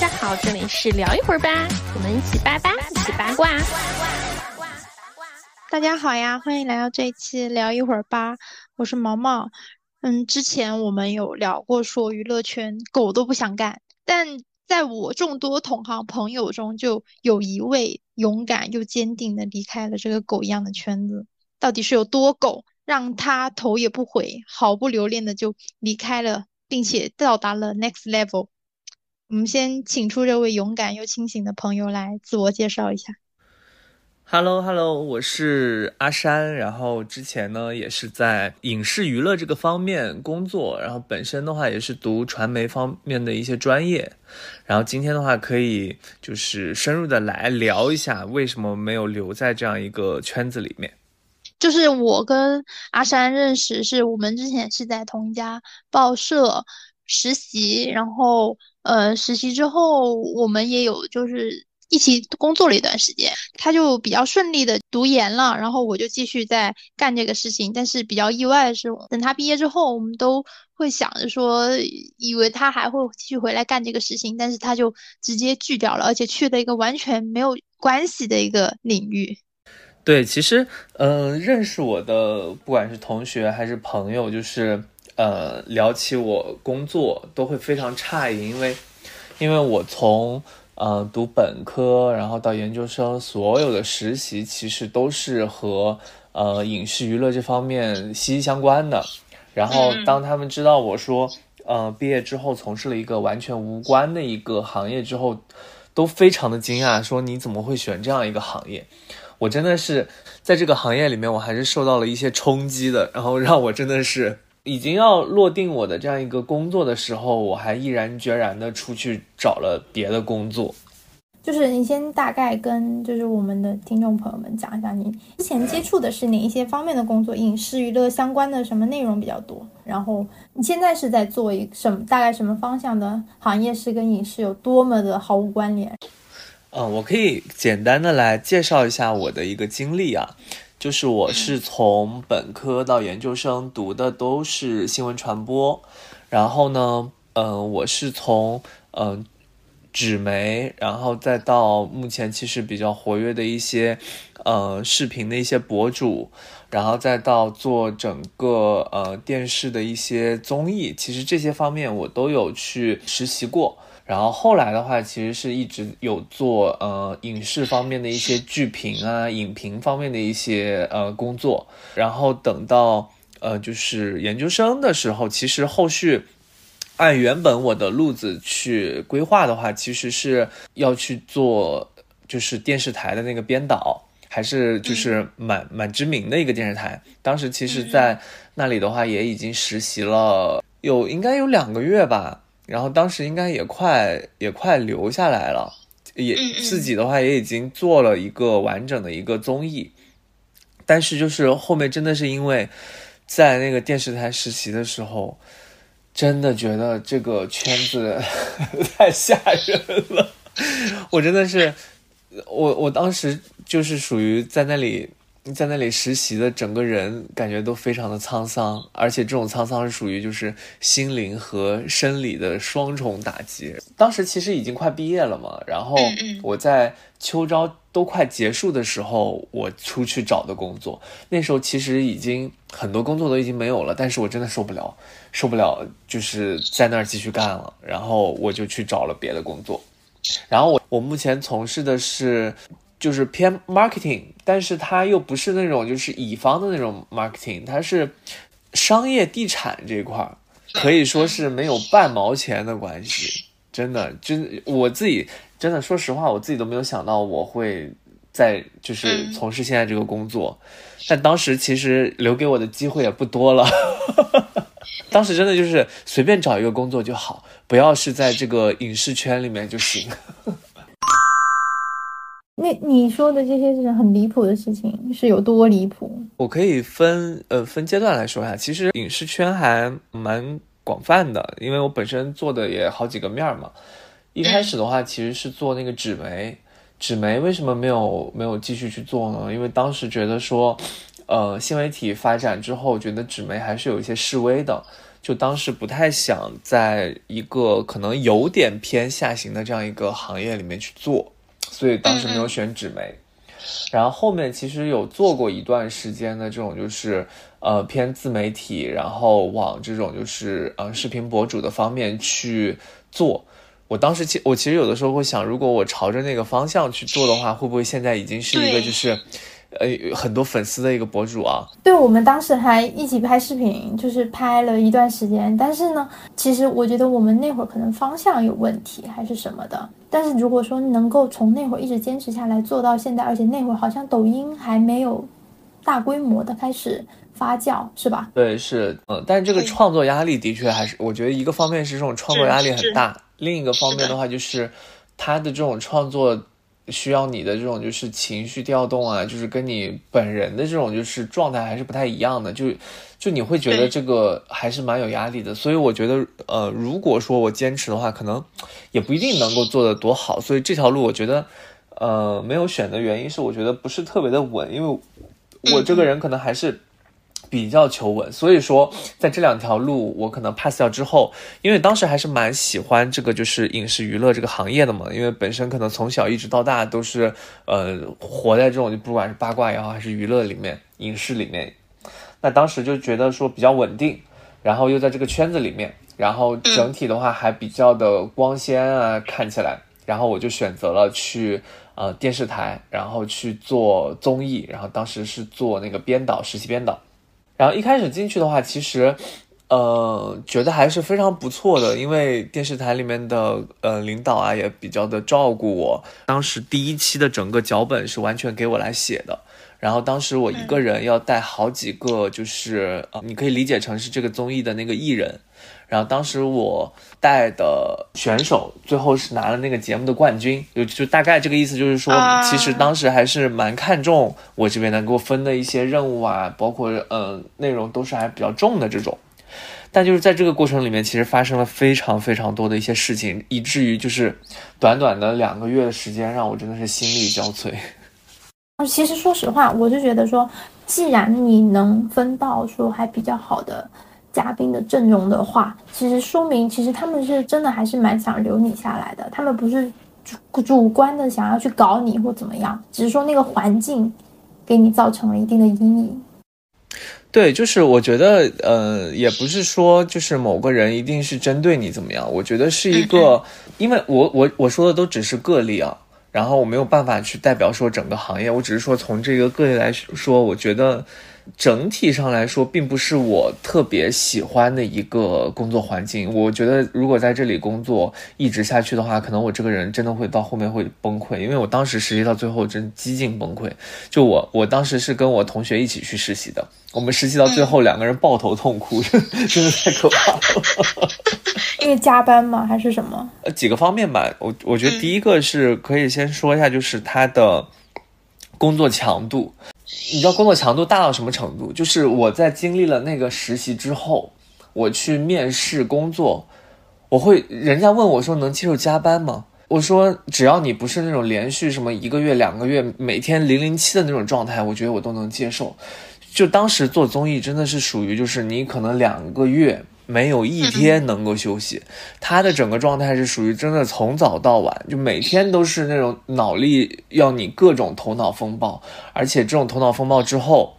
大家好，这里是聊一会儿吧，我们一起八八，一起八卦。大家好呀，欢迎来到这一期聊一会儿吧，我是毛毛。嗯，之前我们有聊过，说娱乐圈狗都不想干，但在我众多同行朋友中，就有一位勇敢又坚定的离开了这个狗一样的圈子。到底是有多狗，让他头也不回，毫不留恋的就离开了，并且到达了 next level？我们先请出这位勇敢又清醒的朋友来自我介绍一下。Hello，Hello，我是阿山。然后之前呢也是在影视娱乐这个方面工作，然后本身的话也是读传媒方面的一些专业。然后今天的话可以就是深入的来聊一下，为什么没有留在这样一个圈子里面。就是我跟阿山认识，是我们之前是在同一家报社实习，然后。呃，实习之后，我们也有就是一起工作了一段时间，他就比较顺利的读研了，然后我就继续在干这个事情。但是比较意外的是，等他毕业之后，我们都会想着说，以为他还会继续回来干这个事情，但是他就直接拒掉了，而且去了一个完全没有关系的一个领域。对，其实，嗯，认识我的不管是同学还是朋友，就是。呃，聊起我工作都会非常诧异，因为，因为我从呃读本科，然后到研究生，所有的实习其实都是和呃影视娱乐这方面息息相关的。然后当他们知道我说，呃，毕业之后从事了一个完全无关的一个行业之后，都非常的惊讶，说你怎么会选这样一个行业？我真的是在这个行业里面，我还是受到了一些冲击的，然后让我真的是。已经要落定我的这样一个工作的时候，我还毅然决然的出去找了别的工作。就是你先大概跟就是我们的听众朋友们讲一下，你之前接触的是哪一些方面的工作，影视娱乐相关的什么内容比较多？然后你现在是在做一什么大概什么方向的行业，是跟影视有多么的毫无关联？嗯，我可以简单的来介绍一下我的一个经历啊。就是我是从本科到研究生读的都是新闻传播，然后呢，嗯，我是从嗯纸媒，然后再到目前其实比较活跃的一些呃视频的一些博主，然后再到做整个呃电视的一些综艺，其实这些方面我都有去实习过。然后后来的话，其实是一直有做呃影视方面的一些剧评啊、影评方面的一些呃工作。然后等到呃就是研究生的时候，其实后续按原本我的路子去规划的话，其实是要去做就是电视台的那个编导，还是就是蛮蛮知名的一个电视台。当时其实在那里的话，也已经实习了有应该有两个月吧。然后当时应该也快也快留下来了，也自己的话也已经做了一个完整的一个综艺，但是就是后面真的是因为在那个电视台实习的时候，真的觉得这个圈子 太吓人了，我真的是我我当时就是属于在那里。在那里实习的整个人感觉都非常的沧桑，而且这种沧桑是属于就是心灵和生理的双重打击。当时其实已经快毕业了嘛，然后我在秋招都快结束的时候，我出去找的工作。那时候其实已经很多工作都已经没有了，但是我真的受不了，受不了就是在那儿继续干了，然后我就去找了别的工作。然后我我目前从事的是。就是偏 marketing，但是它又不是那种就是乙方的那种 marketing，它是商业地产这块儿，可以说是没有半毛钱的关系。真的，真我自己真的说实话，我自己都没有想到我会在就是从事现在这个工作，但当时其实留给我的机会也不多了。当时真的就是随便找一个工作就好，不要是在这个影视圈里面就行。那你说的这些是很离谱的事情，是有多离谱？我可以分呃分阶段来说一下。其实影视圈还蛮广泛的，因为我本身做的也好几个面嘛。一开始的话，其实是做那个纸媒，纸媒为什么没有没有继续去做呢？因为当时觉得说，呃，新媒体发展之后，觉得纸媒还是有一些示威的。就当时不太想在一个可能有点偏下行的这样一个行业里面去做，所以当时没有选纸媒。然后后面其实有做过一段时间的这种就是呃偏自媒体，然后往这种就是呃视频博主的方面去做。我当时其我其实有的时候会想，如果我朝着那个方向去做的话，会不会现在已经是一个就是。呃，很多粉丝的一个博主啊，对我们当时还一起拍视频，就是拍了一段时间。但是呢，其实我觉得我们那会儿可能方向有问题，还是什么的。但是如果说能够从那会儿一直坚持下来，做到现在，而且那会儿好像抖音还没有大规模的开始发酵，是吧？对，是，嗯，但是这个创作压力的确还是，我觉得一个方面是这种创作压力很大，另一个方面的话就是他的这种创作。需要你的这种就是情绪调动啊，就是跟你本人的这种就是状态还是不太一样的，就就你会觉得这个还是蛮有压力的。所以我觉得，呃，如果说我坚持的话，可能也不一定能够做得多好。所以这条路我觉得，呃，没有选的原因是我觉得不是特别的稳，因为我这个人可能还是。比较求稳，所以说在这两条路我可能 pass 掉之后，因为当时还是蛮喜欢这个就是影视娱乐这个行业的嘛，因为本身可能从小一直到大都是呃活在这种就不管是八卦也好还是娱乐里面影视里面，那当时就觉得说比较稳定，然后又在这个圈子里面，然后整体的话还比较的光鲜啊看起来，然后我就选择了去呃电视台，然后去做综艺，然后当时是做那个编导实习编导。然后一开始进去的话，其实，呃，觉得还是非常不错的，因为电视台里面的呃领导啊也比较的照顾我。当时第一期的整个脚本是完全给我来写的，然后当时我一个人要带好几个，就是呃，你可以理解成是这个综艺的那个艺人。然后当时我带的选手最后是拿了那个节目的冠军，就就大概这个意思，就是说其实当时还是蛮看重我这边能给我分的一些任务啊，包括呃内容都是还比较重的这种。但就是在这个过程里面，其实发生了非常非常多的一些事情，以至于就是短短的两个月的时间，让我真的是心力交瘁。其实说实话，我就觉得说，既然你能分到说还比较好的。嘉宾的阵容的话，其实说明其实他们是真的还是蛮想留你下来的，他们不是主主观的想要去搞你或怎么样，只是说那个环境给你造成了一定的阴影。对，就是我觉得，呃，也不是说就是某个人一定是针对你怎么样，我觉得是一个，因为我我我说的都只是个例啊，然后我没有办法去代表说整个行业，我只是说从这个个例来说，我觉得。整体上来说，并不是我特别喜欢的一个工作环境。我觉得，如果在这里工作一直下去的话，可能我这个人真的会到后面会崩溃。因为我当时实习到最后，真几近崩溃。就我，我当时是跟我同学一起去实习的，我们实习到最后，两个人抱头痛哭，真的太可怕了。因为加班吗？还是什么？呃，几个方面吧。我我觉得第一个是可以先说一下，就是他的工作强度。你知道工作强度大到什么程度？就是我在经历了那个实习之后，我去面试工作，我会人家问我说能接受加班吗？我说只要你不是那种连续什么一个月两个月每天零零七的那种状态，我觉得我都能接受。就当时做综艺真的是属于就是你可能两个月。没有一天能够休息，他的整个状态是属于真的从早到晚，就每天都是那种脑力要你各种头脑风暴，而且这种头脑风暴之后，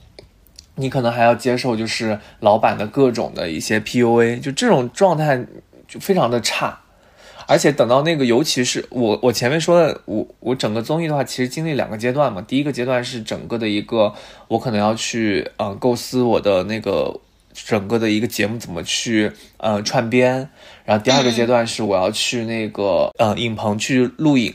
你可能还要接受就是老板的各种的一些 PUA，就这种状态就非常的差。而且等到那个，尤其是我我前面说的，我我整个综艺的话，其实经历两个阶段嘛。第一个阶段是整个的一个，我可能要去嗯构思我的那个。整个的一个节目怎么去呃串编，然后第二个阶段是我要去那个呃影棚去录影。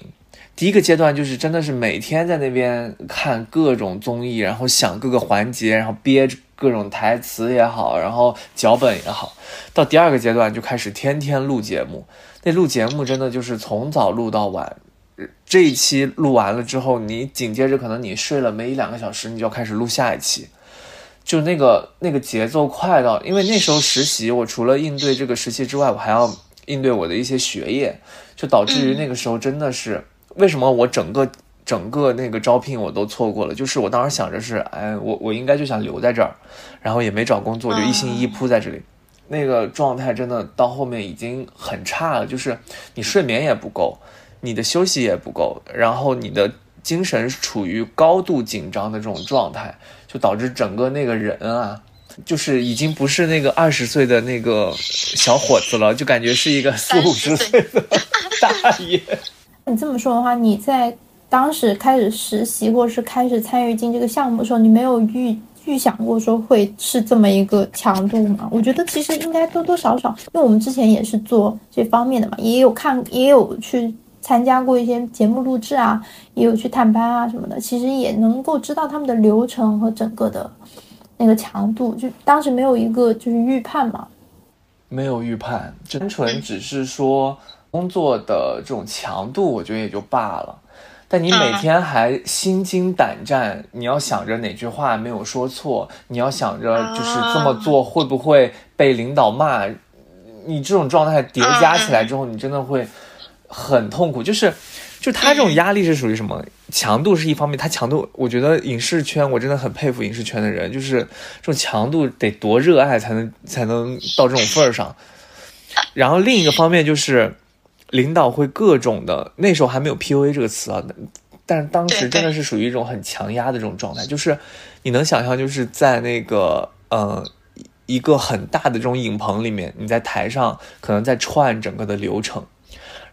第一个阶段就是真的是每天在那边看各种综艺，然后想各个环节，然后憋各种台词也好，然后脚本也好。到第二个阶段就开始天天录节目，那录节目真的就是从早录到晚。这一期录完了之后，你紧接着可能你睡了没一两个小时，你就要开始录下一期。就那个那个节奏快到，因为那时候实习，我除了应对这个实习之外，我还要应对我的一些学业，就导致于那个时候真的是为什么我整个整个那个招聘我都错过了，就是我当时想着是，哎，我我应该就想留在这儿，然后也没找工作，就一心一意扑在这里，那个状态真的到后面已经很差了，就是你睡眠也不够，你的休息也不够，然后你的精神处于高度紧张的这种状态，就导致整个那个人啊，就是已经不是那个二十岁的那个小伙子了，就感觉是一个四五十岁的大爷。你这么说的话，你在当时开始实习或者是开始参与进这个项目的时候，你没有预预想过说会是这么一个强度吗？我觉得其实应该多多少少，因为我们之前也是做这方面的嘛，也有看，也有去参加过一些节目录制啊，也有去探班啊什么的，其实也能够知道他们的流程和整个的那个强度。就当时没有一个就是预判嘛，没有预判，单纯只是说工作的这种强度，我觉得也就罢了。但你每天还心惊胆战，你要想着哪句话没有说错，你要想着就是这么做会不会被领导骂，你这种状态叠加起来之后，你真的会很痛苦。就是，就他这种压力是属于什么强度是一方面，他强度，我觉得影视圈我真的很佩服影视圈的人，就是这种强度得多热爱才能才能到这种份儿上。然后另一个方面就是。领导会各种的，那时候还没有 PUA 这个词啊，但是当时真的是属于一种很强压的这种状态，就是你能想象，就是在那个呃一个很大的这种影棚里面，你在台上可能在串整个的流程，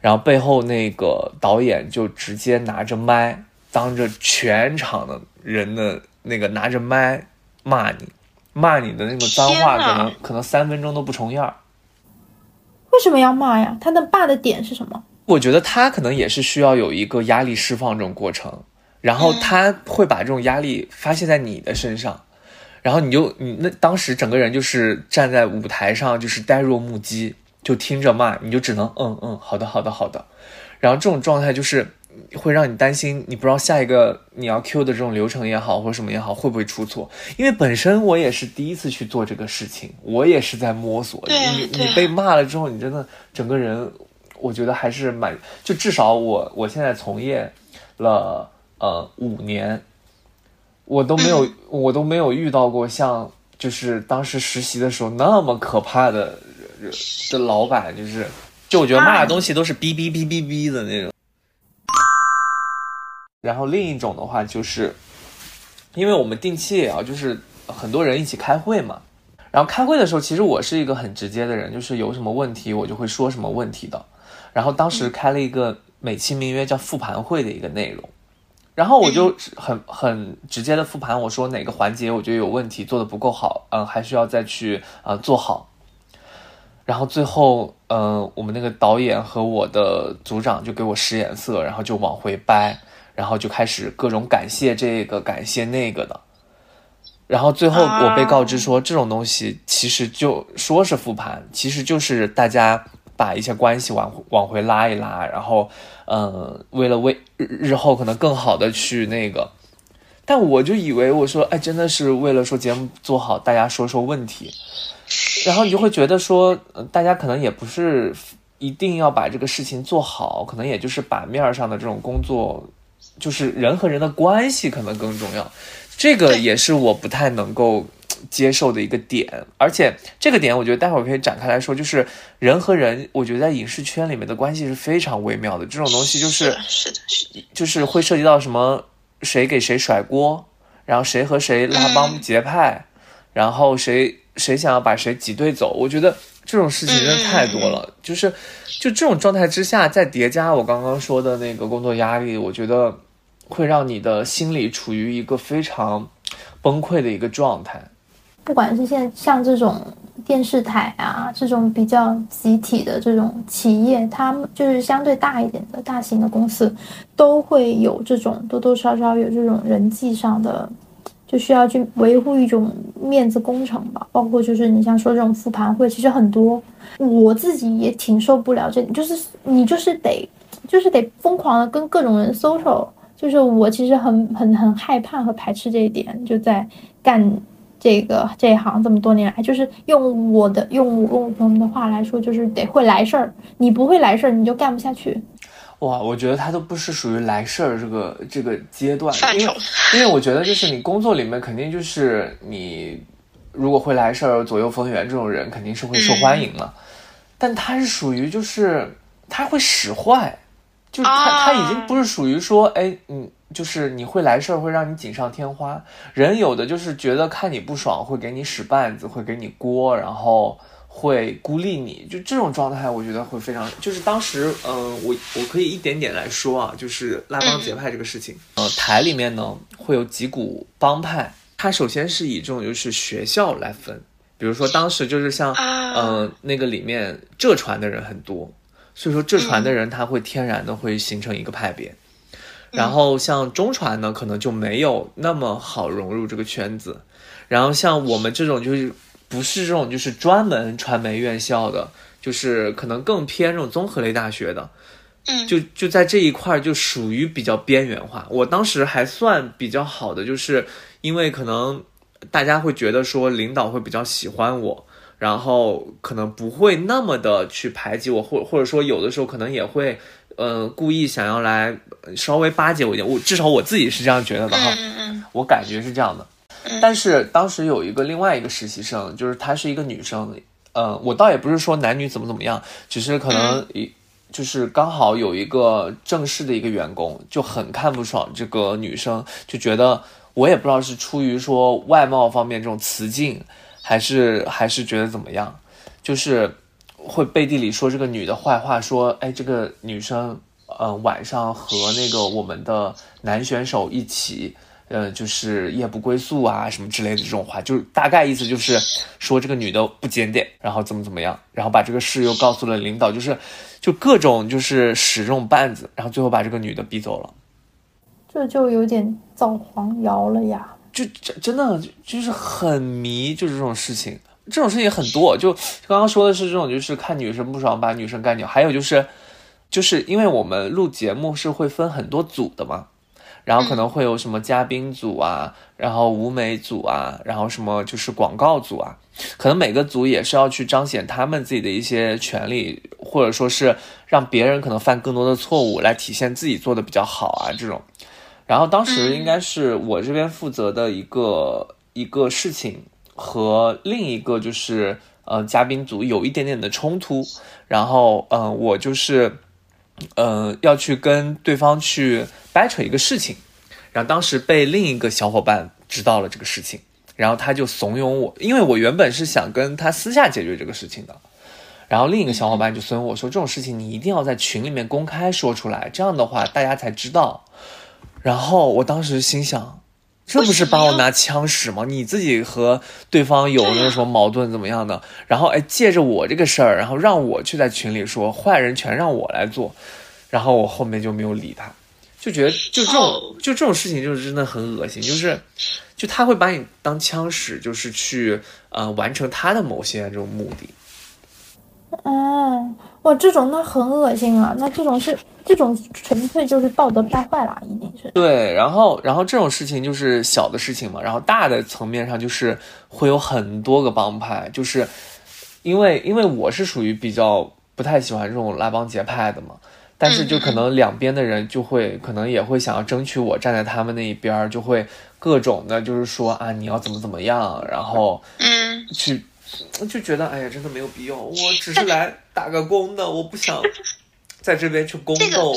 然后背后那个导演就直接拿着麦，当着全场的人的那个拿着麦骂你，骂你的那个脏话，可能可能三分钟都不重样儿。为什么要骂呀？他的骂的点是什么？我觉得他可能也是需要有一个压力释放这种过程，然后他会把这种压力发泄在你的身上，然后你就你那当时整个人就是站在舞台上，就是呆若木鸡，就听着骂，你就只能嗯嗯，好的好的好的，然后这种状态就是。会让你担心，你不知道下一个你要 Q 的这种流程也好，或者什么也好，会不会出错？因为本身我也是第一次去做这个事情，我也是在摸索。你你被骂了之后，你真的整个人，我觉得还是蛮……就至少我我现在从业了呃五年，我都没有我都没有遇到过像就是当时实习的时候那么可怕的的老板，就是就我觉得骂的东西都是哔哔哔哔哔的那种。然后另一种的话，就是因为我们定期也要就是很多人一起开会嘛。然后开会的时候，其实我是一个很直接的人，就是有什么问题我就会说什么问题的。然后当时开了一个美其名曰叫复盘会的一个内容，然后我就很很直接的复盘，我说哪个环节我觉得有问题，做的不够好，嗯，还需要再去呃做好。然后最后，嗯，我们那个导演和我的组长就给我使眼色，然后就往回掰。然后就开始各种感谢这个感谢那个的，然后最后我被告知说这种东西其实就说是复盘，其实就是大家把一些关系往往回拉一拉，然后嗯，为了为日后可能更好的去那个，但我就以为我说哎，真的是为了说节目做好，大家说说问题，然后你就会觉得说大家可能也不是一定要把这个事情做好，可能也就是版面上的这种工作。就是人和人的关系可能更重要，这个也是我不太能够接受的一个点。而且这个点，我觉得待会儿可以展开来说。就是人和人，我觉得在影视圈里面的关系是非常微妙的。这种东西就是是的，就是会涉及到什么谁给谁甩锅，然后谁和谁拉帮结派，然后谁谁想要把谁挤兑走。我觉得这种事情真的太多了。就是就这种状态之下，再叠加我刚刚说的那个工作压力，我觉得。会让你的心理处于一个非常崩溃的一个状态。不管是现在像这种电视台啊，这种比较集体的这种企业，他们就是相对大一点的大型的公司，都会有这种多多少少有这种人际上的，就需要去维护一种面子工程吧。包括就是你像说这种复盘会，其实很多，我自己也挺受不了这，就是你就是得，就是得疯狂的跟各种人 social。就是我其实很很很害怕和排斥这一点，就在干这个这一行这么多年来，就是用我的用用我们的话来说，就是得会来事儿。你不会来事儿，你就干不下去。哇，我觉得他都不是属于来事儿这个这个阶段，因为因为我觉得就是你工作里面肯定就是你如果会来事儿、左右逢源这种人，肯定是会受欢迎嘛。但他是属于就是他会使坏，就是他他已经不是属于说，哎，嗯，就是你会来事儿，会让你锦上添花。人有的就是觉得看你不爽，会给你使绊子，会给你锅，然后会孤立你。就这种状态，我觉得会非常。就是当时，嗯，我我可以一点点来说啊，就是拉帮结派这个事情。呃，台里面呢会有几股帮派，它首先是以这种就是学校来分。比如说，当时就是像，嗯，那个里面浙传的人很多，所以说浙传的人他会天然的会形成一个派别，然后像中传呢，可能就没有那么好融入这个圈子，然后像我们这种就是不是这种就是专门传媒院校的，就是可能更偏这种综合类大学的，嗯，就就在这一块就属于比较边缘化。我当时还算比较好的，就是因为可能。大家会觉得说领导会比较喜欢我，然后可能不会那么的去排挤我，或或者说有的时候可能也会，呃，故意想要来稍微巴结我一点。我至少我自己是这样觉得的哈，我感觉是这样的。但是当时有一个另外一个实习生，就是她是一个女生，呃，我倒也不是说男女怎么怎么样，只是可能一就是刚好有一个正式的一个员工就很看不爽这个女生，就觉得。我也不知道是出于说外貌方面这种雌竞，还是还是觉得怎么样，就是会背地里说这个女的坏话，说哎这个女生，嗯晚上和那个我们的男选手一起，呃就是夜不归宿啊什么之类的这种话，就是大概意思就是说这个女的不检点，然后怎么怎么样，然后把这个事又告诉了领导，就是就各种就是使这种绊子，然后最后把这个女的逼走了。这就有点造黄谣了呀！就真真的就是很迷，就是这种事情，这种事情很多。就刚刚说的是这种，就是看女生不爽把女生干掉。还有就是，就是因为我们录节目是会分很多组的嘛，然后可能会有什么嘉宾组啊，然后舞美组啊，然后什么就是广告组啊，可能每个组也是要去彰显他们自己的一些权利，或者说是让别人可能犯更多的错误，来体现自己做的比较好啊这种。然后当时应该是我这边负责的一个一个事情和另一个就是呃嘉宾组有一点点的冲突，然后嗯我就是呃要去跟对方去掰扯一个事情，然后当时被另一个小伙伴知道了这个事情，然后他就怂恿我，因为我原本是想跟他私下解决这个事情的，然后另一个小伙伴就怂恿我说这种事情你一定要在群里面公开说出来，这样的话大家才知道。然后我当时心想，这不是把我拿枪使吗？你自己和对方有那什么矛盾怎么样的？然后哎，借着我这个事儿，然后让我去在群里说坏人全让我来做，然后我后面就没有理他，就觉得就这种就这种事情就是真的很恶心，就是就他会把你当枪使，就是去呃完成他的某些这种目的。哦，哇，这种那很恶心啊！那这种是这种纯粹就是道德败坏了，一定是。对，然后然后这种事情就是小的事情嘛，然后大的层面上就是会有很多个帮派，就是因为因为我是属于比较不太喜欢这种拉帮结派的嘛，但是就可能两边的人就会可能也会想要争取我站在他们那一边，就会各种的，就是说啊你要怎么怎么样，然后嗯去。就觉得哎呀，真的没有必要。我只是来打个工的，我不想在这边去宫斗。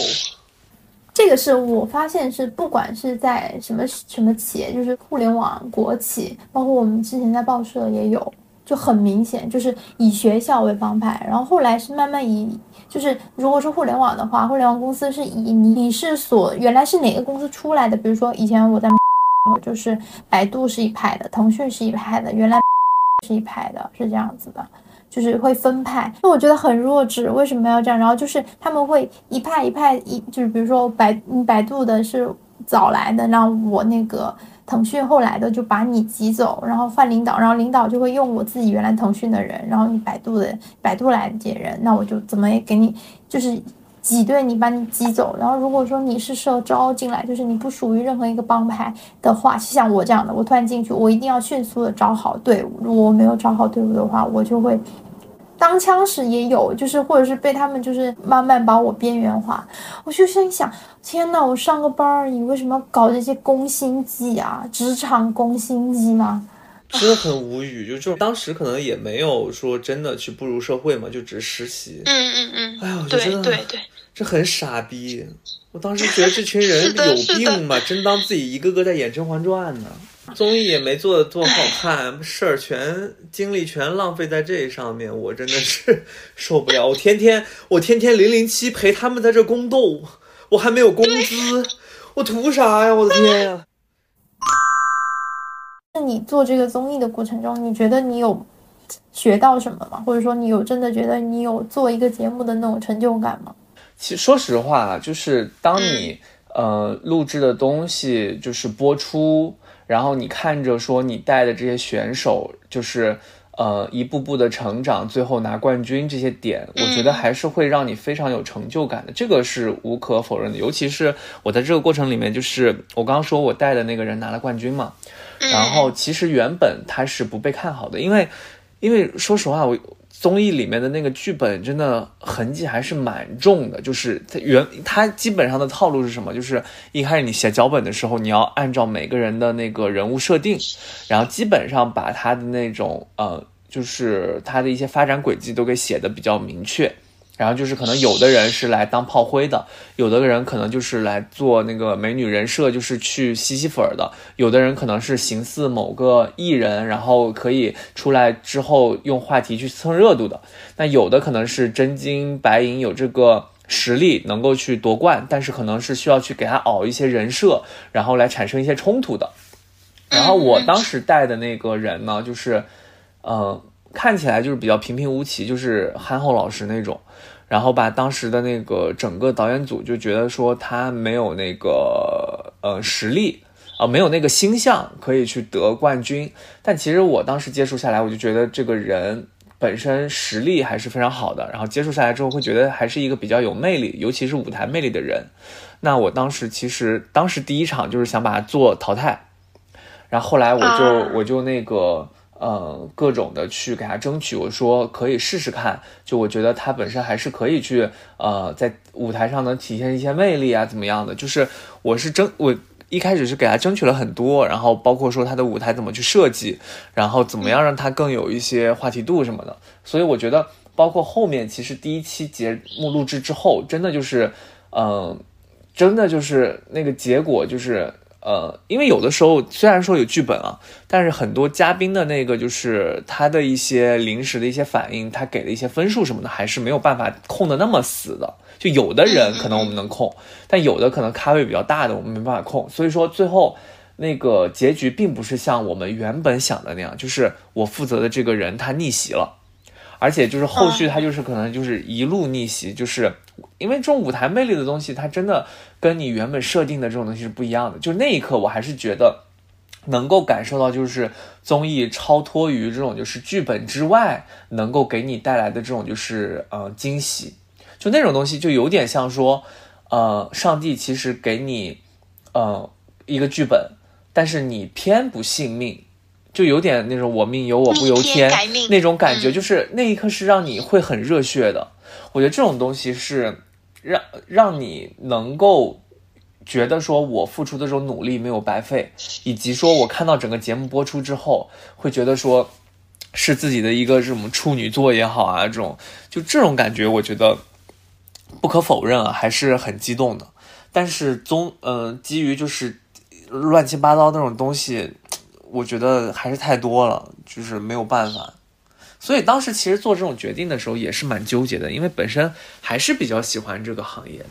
这个是我发现是，不管是在什么什么企业，就是互联网国企，包括我们之前在报社也有，就很明显，就是以学校为帮派，然后后来是慢慢以，就是如果是互联网的话，互联网公司是以你是所原来是哪个公司出来的，比如说以前我在，就是百度是一派的，腾讯是一派的，原来。是一派的，是这样子的，就是会分派，那我觉得很弱智，为什么要这样？然后就是他们会一派一派一，就是比如说百百度的是早来的，让我那个腾讯后来的就把你挤走，然后换领导，然后领导就会用我自己原来腾讯的人，然后你百度的百度来的这些人，那我就怎么也给你就是。挤兑你，把你挤走。然后如果说你是社招进来，就是你不属于任何一个帮派的话，像我这样的，我突然进去，我一定要迅速的找好队伍。如果我没有找好队伍的话，我就会当枪使，也有就是或者是被他们就是慢慢把我边缘化。我就心想，天呐，我上个班而已，为什么要搞这些攻心计啊？职场攻心计吗？真的很无语。就就当时可能也没有说真的去步入社会嘛，就只是实习。嗯嗯嗯，哎呀，我觉得对真的对对，这很傻逼。我当时觉得这群人 有病吧，真当自己一个个在演《甄嬛传》呢。综艺也没做的多好看，事儿全精力全浪费在这上面，我真的是 受不了。我天天我天天零零七陪他们在这宫斗，我还没有工资，我图啥呀？我的天呀！那你做这个综艺的过程中，你觉得你有学到什么吗？或者说你有真的觉得你有做一个节目的那种成就感吗？其实说实话，就是当你、呃录制的东西就是播出，然后你看着说你带的这些选手就是呃一步步的成长，最后拿冠军这些点，我觉得还是会让你非常有成就感的，这个是无可否认的。尤其是我在这个过程里面，就是我刚刚说我带的那个人拿了冠军嘛，然后其实原本他是不被看好的，因为因为说实话，我综艺里面的那个剧本真的痕迹还是蛮重的，就是它原它基本上的套路是什么？就是一开始你写脚本的时候，你要按照每个人的那个人物设定，然后基本上把他的那种呃，就是他的一些发展轨迹都给写的比较明确。然后就是可能有的人是来当炮灰的，有的人可能就是来做那个美女人设，就是去吸吸粉儿的；有的人可能是形似某个艺人，然后可以出来之后用话题去蹭热度的。那有的可能是真金白银，有这个实力能够去夺冠，但是可能是需要去给他熬一些人设，然后来产生一些冲突的。然后我当时带的那个人呢，就是，呃，看起来就是比较平平无奇，就是憨厚老实那种。然后把当时的那个整个导演组就觉得说他没有那个呃实力啊、没有那个星象可以去得冠军。但其实我当时接触下来，我就觉得这个人本身实力还是非常好的。然后接触下来之后，会觉得还是一个比较有魅力，尤其是舞台魅力的人。那我当时其实当时第一场就是想把他做淘汰，然后后来我就、我就那个呃各种的去给他争取，我说可以试试看，就我觉得他本身还是可以去呃在舞台上能体现一些魅力啊怎么样的，就是我是争我。一开始是给他争取了很多，然后包括说他的舞台怎么去设计，然后怎么样让他更有一些话题度什么的。所以我觉得，包括后面其实第一期节目录制之后，真的就是，嗯、真的就是那个结果就是呃，因为有的时候虽然说有剧本啊，但是很多嘉宾的那个就是他的一些临时的一些反应，他给的一些分数什么的，还是没有办法控的那么死的。就有的人可能我们能控，但有的可能咖位比较大的我们没办法控。所以说最后那个结局并不是像我们原本想的那样，就是我负责的这个人他逆袭了。而且就是后续他就是可能就是一路逆袭，就是因为这种舞台魅力的东西，它真的跟你原本设定的这种东西是不一样的。就那一刻，我还是觉得能够感受到，就是综艺超脱于这种就是剧本之外，能够给你带来的这种就是呃惊喜。就那种东西，就有点像说，呃，上帝其实给你呃一个剧本，但是你偏不信命。就有点那种我命由我不由天那种感觉，嗯就是那一刻是让你会很热血的。我觉得这种东西是让让你能够觉得说我付出的这种努力没有白费，以及说我看到整个节目播出之后，会觉得说是自己的一个什么处女座也好啊，这种就这种感觉，我觉得不可否认啊，还是很激动的。但是综呃，基于就是乱七八糟那种东西，我觉得还是太多了，就是没有办法。所以当时其实做这种决定的时候也是蛮纠结的，因为本身还是比较喜欢这个行业的。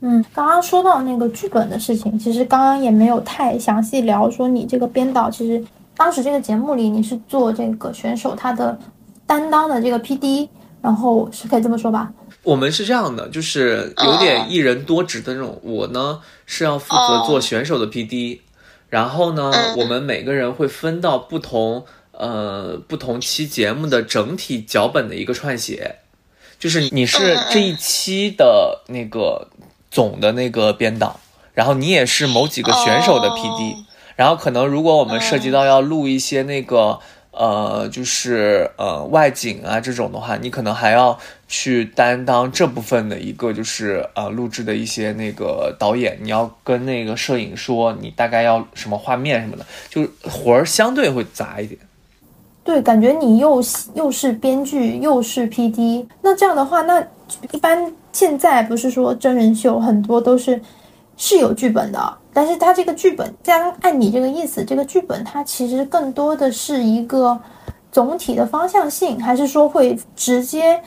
嗯，刚刚说到那个剧本的事情，其实刚刚也没有太详细聊说你这个编导，其实当时这个节目里你是做这个选手他的担当的这个 PD，然后是可以这么说吧？我们是这样的，就是有点一人多职的那种。我呢是要负责做选手的 PD，、然后呢，嗯。我们每个人会分到不同呃不同期节目的整体脚本的一个串写，就是你是这一期的那个总的那个编导，然后你也是某几个选手的 PD，、哦然后可能如果我们涉及到要录一些那个。呃，就是呃外景啊这种的话，你可能还要去担当这部分的一个就是呃录制的一些那个导演，你要跟那个摄影说你大概要什么画面什么的，就活儿相对会杂一点。对，感觉你又又是编剧又是 PD，那这样的话，那一般现在不是说真人秀很多都是是有剧本的，但是它这个剧本，这样按你这个意思，这个剧本它其实更多的是一个总体的方向性，还是说会直接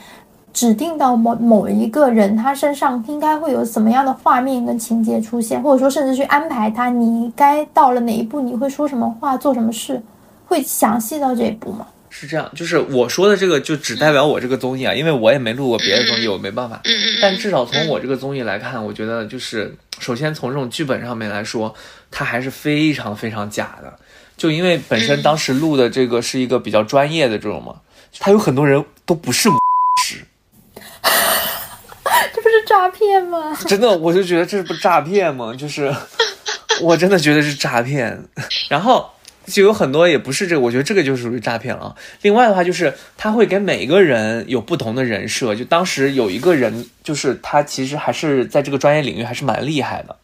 指定到某某一个人他身上应该会有什么样的画面跟情节出现，或者说甚至去安排他，你该到了哪一步你会说什么话，做什么事。会详细到这一步吗？是这样，就是我说的这个就只代表我这个综艺啊，因为我也没录过别的综艺，我没办法。但至少从我这个综艺来看，我觉得就是首先从这种剧本上面来说，它还是非常非常假的。就因为本身当时录的这个是一个比较专业的这种嘛，他有很多人都不是师，这不是诈骗吗？真的，我就觉得这不诈骗吗？就是 我真的觉得是诈骗，然后。就有很多也不是这个，我觉得这个就属于诈骗了。另外的话，就是他会给每个人有不同的人设。就当时有一个人，就是他其实还是在这个专业领域还是蛮厉害的，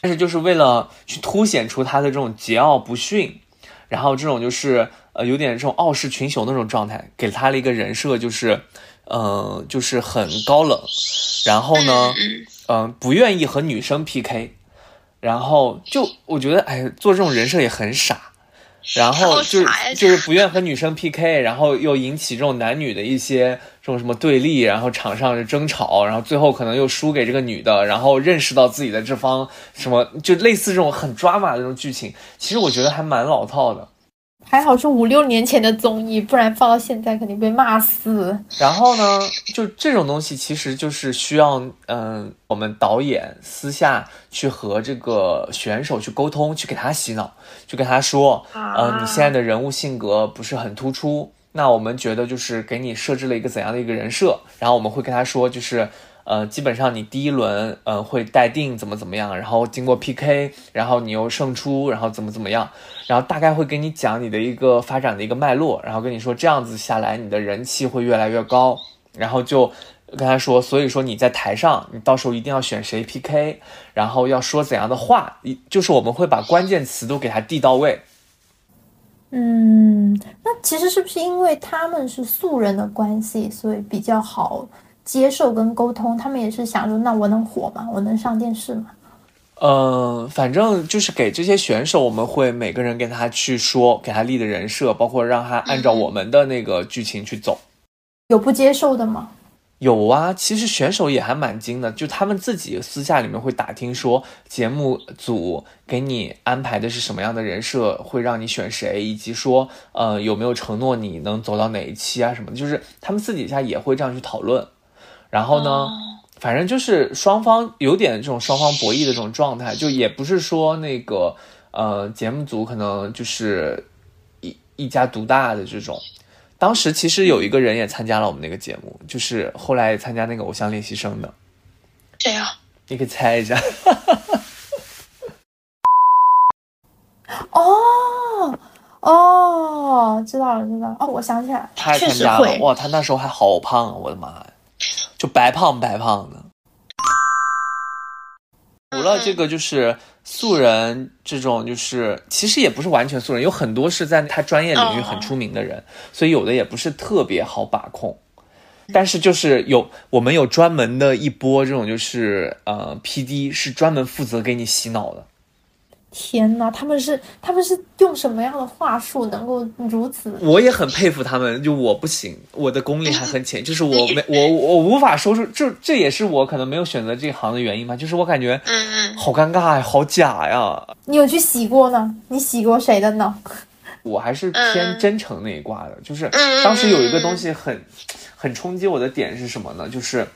但是就是为了去凸显出他的这种桀骜不驯，然后这种就是呃有点这种傲视群雄的那种状态，给他了一个人设，就是嗯就是很高冷，然后呢嗯不愿意和女生 PK，然后就我觉得哎做这种人设也很傻。然后就就是不愿和女生 PK，然后又引起这种男女的一些这种什么对立，然后场上就争吵，然后最后可能又输给这个女的，然后认识到自己的这方什么，就类似这种很抓马的这种剧情，其实我觉得还蛮老套的。还好是五六年前的综艺，不然放到现在肯定被骂死。然后呢，就这种东西其实就是需要，嗯，我们导演私下去和这个选手去沟通，去给他洗脑，去跟他说，嗯，你现在的人物性格不是很突出，那我们觉得就是给你设置了一个怎样的一个人设，然后我们会跟他说，就是。呃，基本上你第一轮，呃，会待定怎么怎么样，然后经过 PK，然后你又胜出，然后怎么怎么样，然后大概会跟你讲你的一个发展的一个脉络，然后跟你说这样子下来，你的人气会越来越高，然后就跟他说，所以说你在台上，你到时候一定要选谁 PK，然后要说怎样的话，一就是我们会把关键词都给他递到位。嗯，那其实是不是因为他们是素人的关系，所以比较好？接受跟沟通，他们也是想说，那我能火吗？我能上电视吗？嗯，反正就是给这些选手，我们会每个人跟他去说，给他立的人设，包括让他按照我们的那个剧情去走。有不接受的吗？有啊，其实选手也还蛮精的，就他们自己私下里面会打听说，节目组给你安排的是什么样的人设，会让你选谁，以及说，呃，有没有承诺你能走到哪一期啊什么的，就是他们私底下也会这样去讨论。然后呢，反正就是双方有点这种双方博弈的这种状态，就也不是说那个呃节目组可能就是一一家独大的这种。当时其实有一个人也参加了我们那个节目，就是后来参加那个偶像练习生的。谁呀？你可以猜一下。哦哦，知道了知道了。哦，我想起来，他参加了。哇，他那时候还好胖啊！我的妈呀！就白胖白胖的，除了这个就是素人这种，就是其实也不是完全素人，有很多是在他专业领域很出名的人，所以有的也不是特别好把控。但是就是有我们有专门的一波这种，就是呃 P D 是专门负责给你洗脑的。天呐，他们是他们是用什么样的话术能够如此？我也很佩服他们，就我不行，我的功力还很浅，就是我没我我无法说出，这这也是我可能没有选择这行的原因吧，就是我感觉，嗯嗯，好尴尬呀，好假呀。你有去洗过呢？你洗过谁的呢？我还是偏真诚那一挂的，就是当时有一个东西很很冲击我的点是什么呢？就是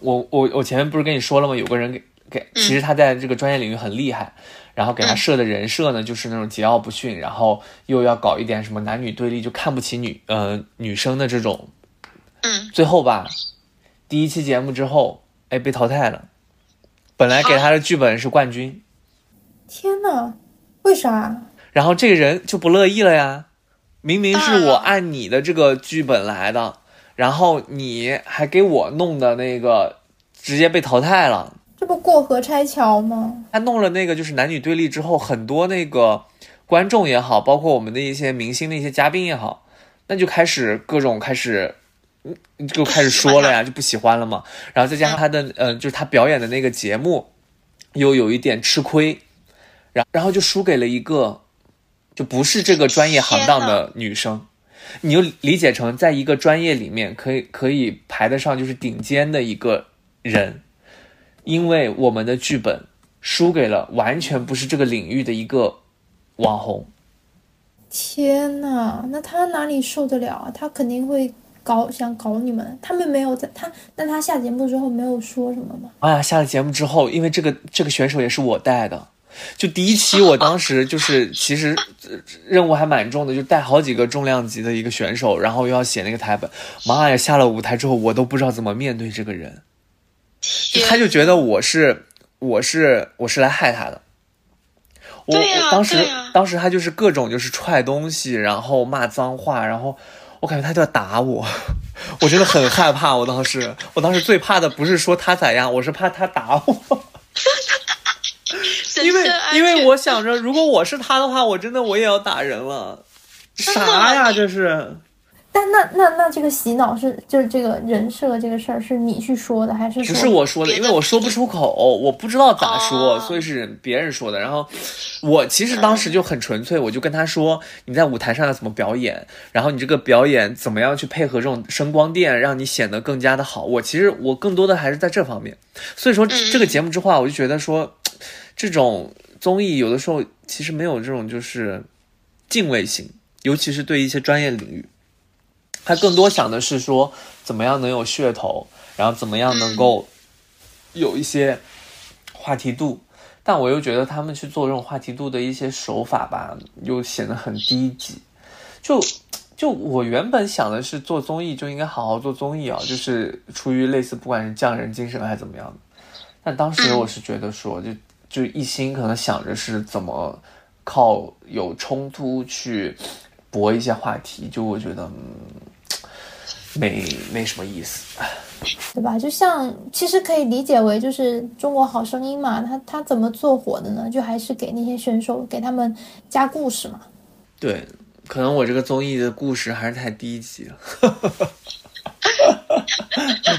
我我我前面不是跟你说了吗？有个人给给，其实他在这个专业领域很厉害。然后给他设的人设呢，就是那种桀骜不驯，然后又要搞一点什么男女对立，就看不起女呃女生的这种。嗯。最后吧，第一期节目之后，哎，被淘汰了。本来给他的剧本是冠军。天呐，为啥？然后这个人就不乐意了呀，明明是我按你的这个剧本来的，然后你还给我弄的那个直接被淘汰了。这不过河拆桥吗？他弄了那个就是男女对立之后，很多那个观众也好，包括我们的一些明星的一些嘉宾也好，那就开始各种开始，嗯，就开始说了呀，就不喜欢了嘛。然后再加上他的，呃，就是他表演的那个节目，又有一点吃亏，然然后就输给了一个，就不是这个专业行当的女生。你就理解成在一个专业里面可以可以排得上就是顶尖的一个人。因为我们的剧本输给了完全不是这个领域的一个网红，天呐，那他哪里受得了啊？他肯定会搞想搞你们。他们没有在他，但他下节目之后没有说什么吗？哎呀，下了节目之后，因为这个这个选手也是我带的，就第一期我当时就是其实任务还蛮重的，就带好几个重量级的一个选手，然后又要写那个台本。妈呀，下了舞台之后，我都不知道怎么面对这个人。他就觉得我是我是我是来害他的，我我当时当时他就是各种就是踹东西，然后骂脏话，然后我感觉他就要打我，我真的很害怕。我当时我当时最怕的不是说他咋样，我是怕他打我，因为因为我想着如果我是他的话，我真的我也要打人了，啥呀这是。但那那那这个洗脑是就是这个人设这个事儿是你去说的还是不是我说的？因为我说不出口，我不知道咋说，所以是别人说的。然后我其实当时就很纯粹，我就跟他说你在舞台上要怎么表演，然后你这个表演怎么样去配合这种声光电，让你显得更加的好。我其实我更多的还是在这方面。所以说这个节目之话，我就觉得说这种综艺有的时候其实没有这种就是敬畏心，尤其是对一些专业领域。他更多想的是说，怎么样能有噱头，然后怎么样能够有一些话题度，但我又觉得他们去做这种话题度的一些手法吧，又显得很低级。就就我原本想的是做综艺就应该好好做综艺啊，就是出于类似不管是匠人精神还是怎么样的。但当时我是觉得说，就就一心可能想着是怎么靠有冲突去博一些话题，就我觉得嗯。没没什么意思，对吧？就像其实可以理解为就是《中国好声音》嘛，他他怎么做火的呢？就还是给那些选手给他们加故事嘛。对，可能我这个综艺的故事还是太低级了，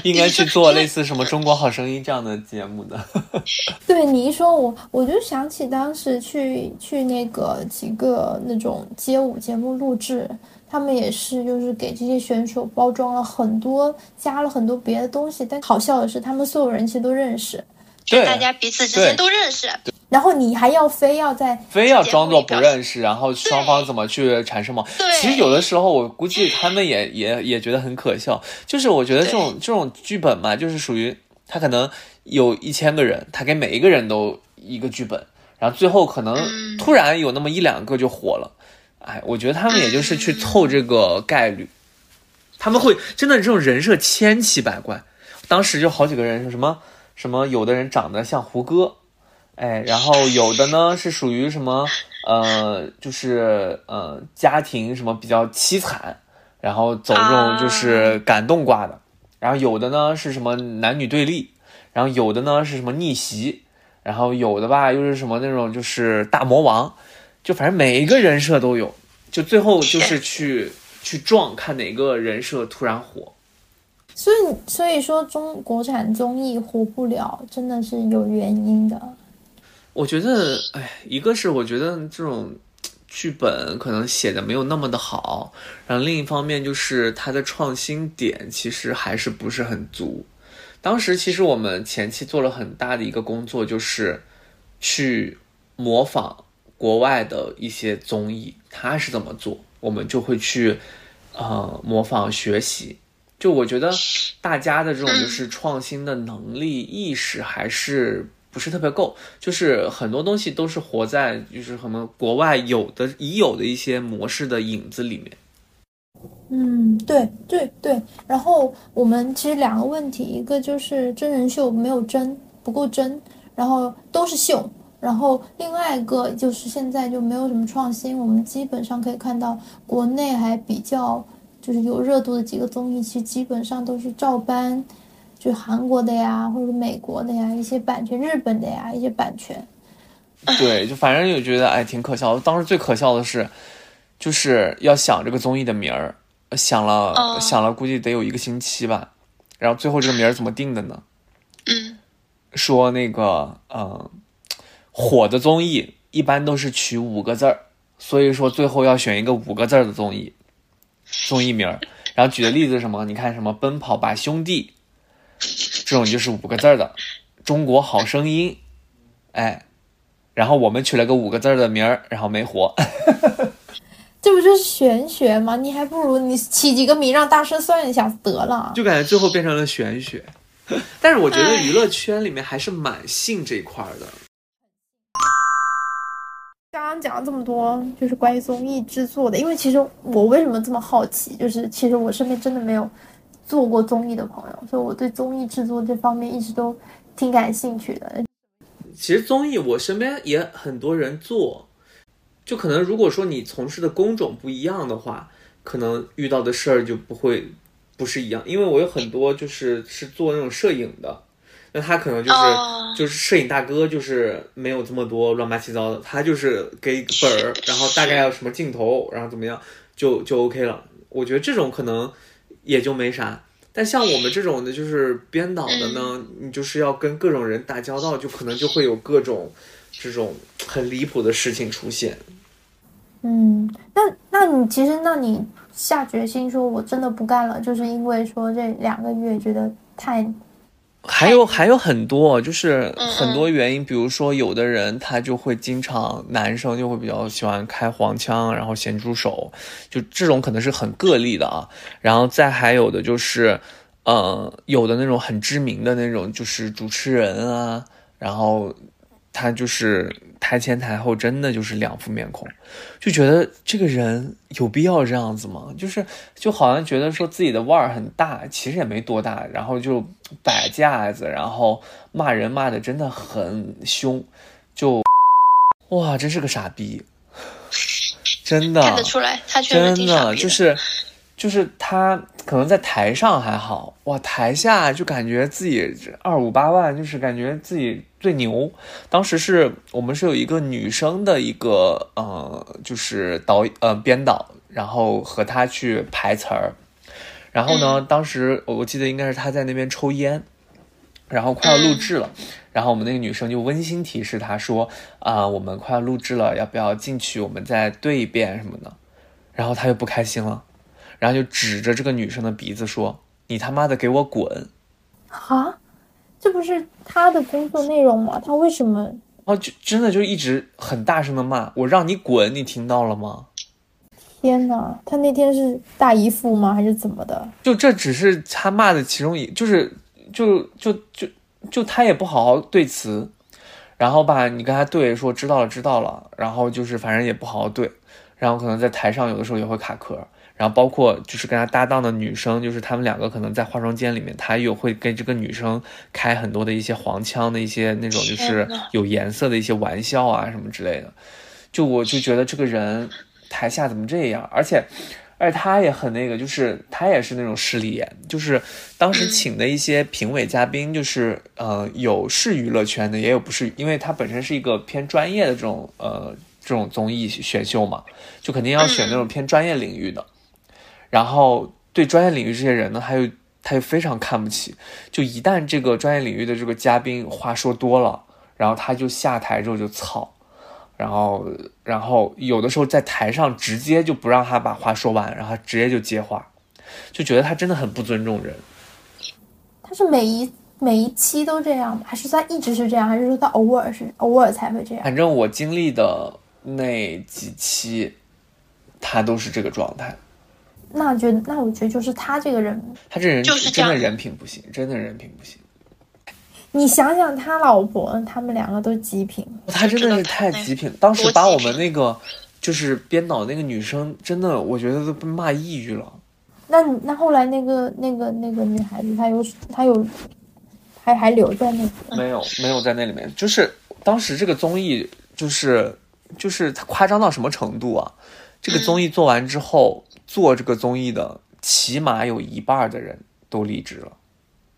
应该去做类似什么《中国好声音》这样的节目的。对你一说，我我就想起当时去去那个几个那种街舞节目录制。他们也是，就是给这些选手包装了很多，加了很多别的东西。但好笑的是，他们所有人其实都认识，对，大家彼此之间都认识。然后你还要非要在非要装作不认识，然后双方怎么去产生矛盾？其实有的时候，我估计他们也也也觉得很可笑。就是我觉得这种这种剧本嘛，就是属于他可能有一千个人，他给每一个人都一个剧本，然后最后可能突然有那么一两个就火了。哎，我觉得他们也就是去凑这个概率，他们会真的这种人设千奇百怪。当时就好几个人说什么什么，有的人长得像胡歌，哎，然后有的呢是属于什么呃，就是呃家庭什么比较凄惨，然后走这种就是感动挂的，然后有的呢是什么男女对立，然后有的呢是什么逆袭，然后有的吧又是什么那种就是大魔王。就反正每一个人设都有，就最后就是去去撞，看哪个人设突然火。所以所以说中国产综艺火不了，真的是有原因的。我觉得，哎，一个是我觉得这种剧本可能写的没有那么的好，然后另一方面就是它的创新点其实还是不是很足。当时其实我们前期做了很大的一个工作，就是去模仿。国外的一些综艺，他是怎么做，我们就会去，呃，模仿学习。就我觉得大家的这种就是创新的能力意识还是不是特别够，就是很多东西都是活在就是可能国外有的已有的一些模式的影子里面。嗯，对对对。然后我们其实两个问题，一个就是真人秀没有真不够真，然后都是秀。然后另外一个就是现在就没有什么创新，我们基本上可以看到国内还比较就是有热度的几个综艺，其实基本上都是照搬，就韩国的呀，或者美国的呀，一些版权，日本的呀，一些版权。对，就反正就觉得哎挺可笑的。当时最可笑的是，就是要想这个综艺的名儿，想了、哦想了，估计得有一个星期吧。然后最后这个名儿怎么定的呢？嗯，说那个呃，火的综艺一般都是取五个字儿，所以说最后要选一个五个字儿的综艺综艺名儿。然后举的例子是什么？你看什么《奔跑吧兄弟》这种就是五个字儿的，《中国好声音》，哎，然后我们取了个五个字儿的名儿，然后没火。这不就是玄学吗？你还不如你起几个名让大师算一下得了。就感觉最后变成了玄学。但是我觉得娱乐圈里面还是蛮信这一块儿的。刚刚讲了这么多，就是关于综艺制作的，因为其实我为什么这么好奇，就是其实我身边真的没有做过综艺的朋友，所以我对综艺制作这方面一直都挺感兴趣的。其实综艺我身边也很多人做，就可能如果说你从事的工种不一样的话，可能遇到的事儿就不会不是一样。因为我有很多就是是做那种摄影的，那他可能就是、哦就是摄影大哥，就是没有这么多乱八七糟的，他就是给一个本儿，然后大概要什么镜头，然后怎么样就就 OK 了。我觉得这种可能也就没啥。但像我们这种的，就是编导的呢，你就是要跟各种人打交道，就可能就会有各种这种很离谱的事情出现。嗯，那那你其实那你下决心说我真的不干了，就是因为说这两个月觉得太还有还有很多，就是嗯很多原因，比如说有的人他就会经常男生就会比较喜欢开黄腔，然后咸猪手，就这种可能是很个例的啊。然后再还有的就是，呃，有的那种很知名的那种就是主持人啊，然后他就是台前台后真的就是两副面孔，就觉得这个人有必要这样子吗？就是就好像觉得说自己的腕儿很大，其实也没多大，然后就摆架子，然后骂人骂的真的很凶，就哇，真是个傻逼，真的看得出来，他确实真的就是 就是他可能在台上还好，哇，台下就感觉自己二五八万，就是感觉自己最牛。当时是我们是有一个女生的一个呃，就是导呃编导，然后和他去排词儿，然后呢，当时我记得应该是他在那边抽烟。然后快要录制了，然后我们那个女生就温馨提示他说：“啊、我们快要录制了，要不要进去？我们再对一遍什么的。”然后他就不开心了，然后就指着这个女生的鼻子说：“你他妈的给我滚啊，这不是他的工作内容吗？他为什么？！”哦，就真的就一直很大声的骂我，让你滚，你听到了吗？天呐，他那天是大姨夫吗？还是怎么的？就这只是他骂的其中一，就是就就就就他也不好好对词，然后吧，你跟他对说知道了知道了，然后就是反正也不好好对，然后可能在台上有的时候也会卡壳，然后包括就是跟他搭档的女生，就是他们两个可能在化妆间里面，他又会跟这个女生开很多的一些黄腔的一些那种就是有颜色的一些玩笑啊什么之类的，就我就觉得这个人台下怎么这样，而且。而且他也很那个，就是他也是那种势利眼，就是当时请的一些评委嘉宾，就是呃有是娱乐圈的，也有不是，因为他本身是一个偏专业的这种呃这种综艺选秀嘛，就肯定要选那种偏专业领域的。然后对专业领域这些人呢，他又他又非常看不起，就一旦这个专业领域的这个嘉宾话说多了，然后他就下台之后就操。然后，然后有的时候在台上直接就不让他把话说完，然后他直接就接话，就觉得他真的很不尊重人。他是每一每一期都这样吗？还是他一直是这样？还是说他偶尔是偶尔才会这样？反正我经历的那几期，他都是这个状态。那觉得，那我觉得就是他这个人，他这人就是这样真的人品不行，真的人品不行。你想想他老婆，他们两个都极品。他真的是太极品，当时把我们那个就是编导那个女生，真的我觉得都被骂抑郁了。那那后来那个那个那个女孩子，她有她有还还留在那个，没有没有在那里面，就是当时这个综艺就是就是它夸张到什么程度啊？这个综艺做完之后，做这个综艺的起码有一半的人都离职了，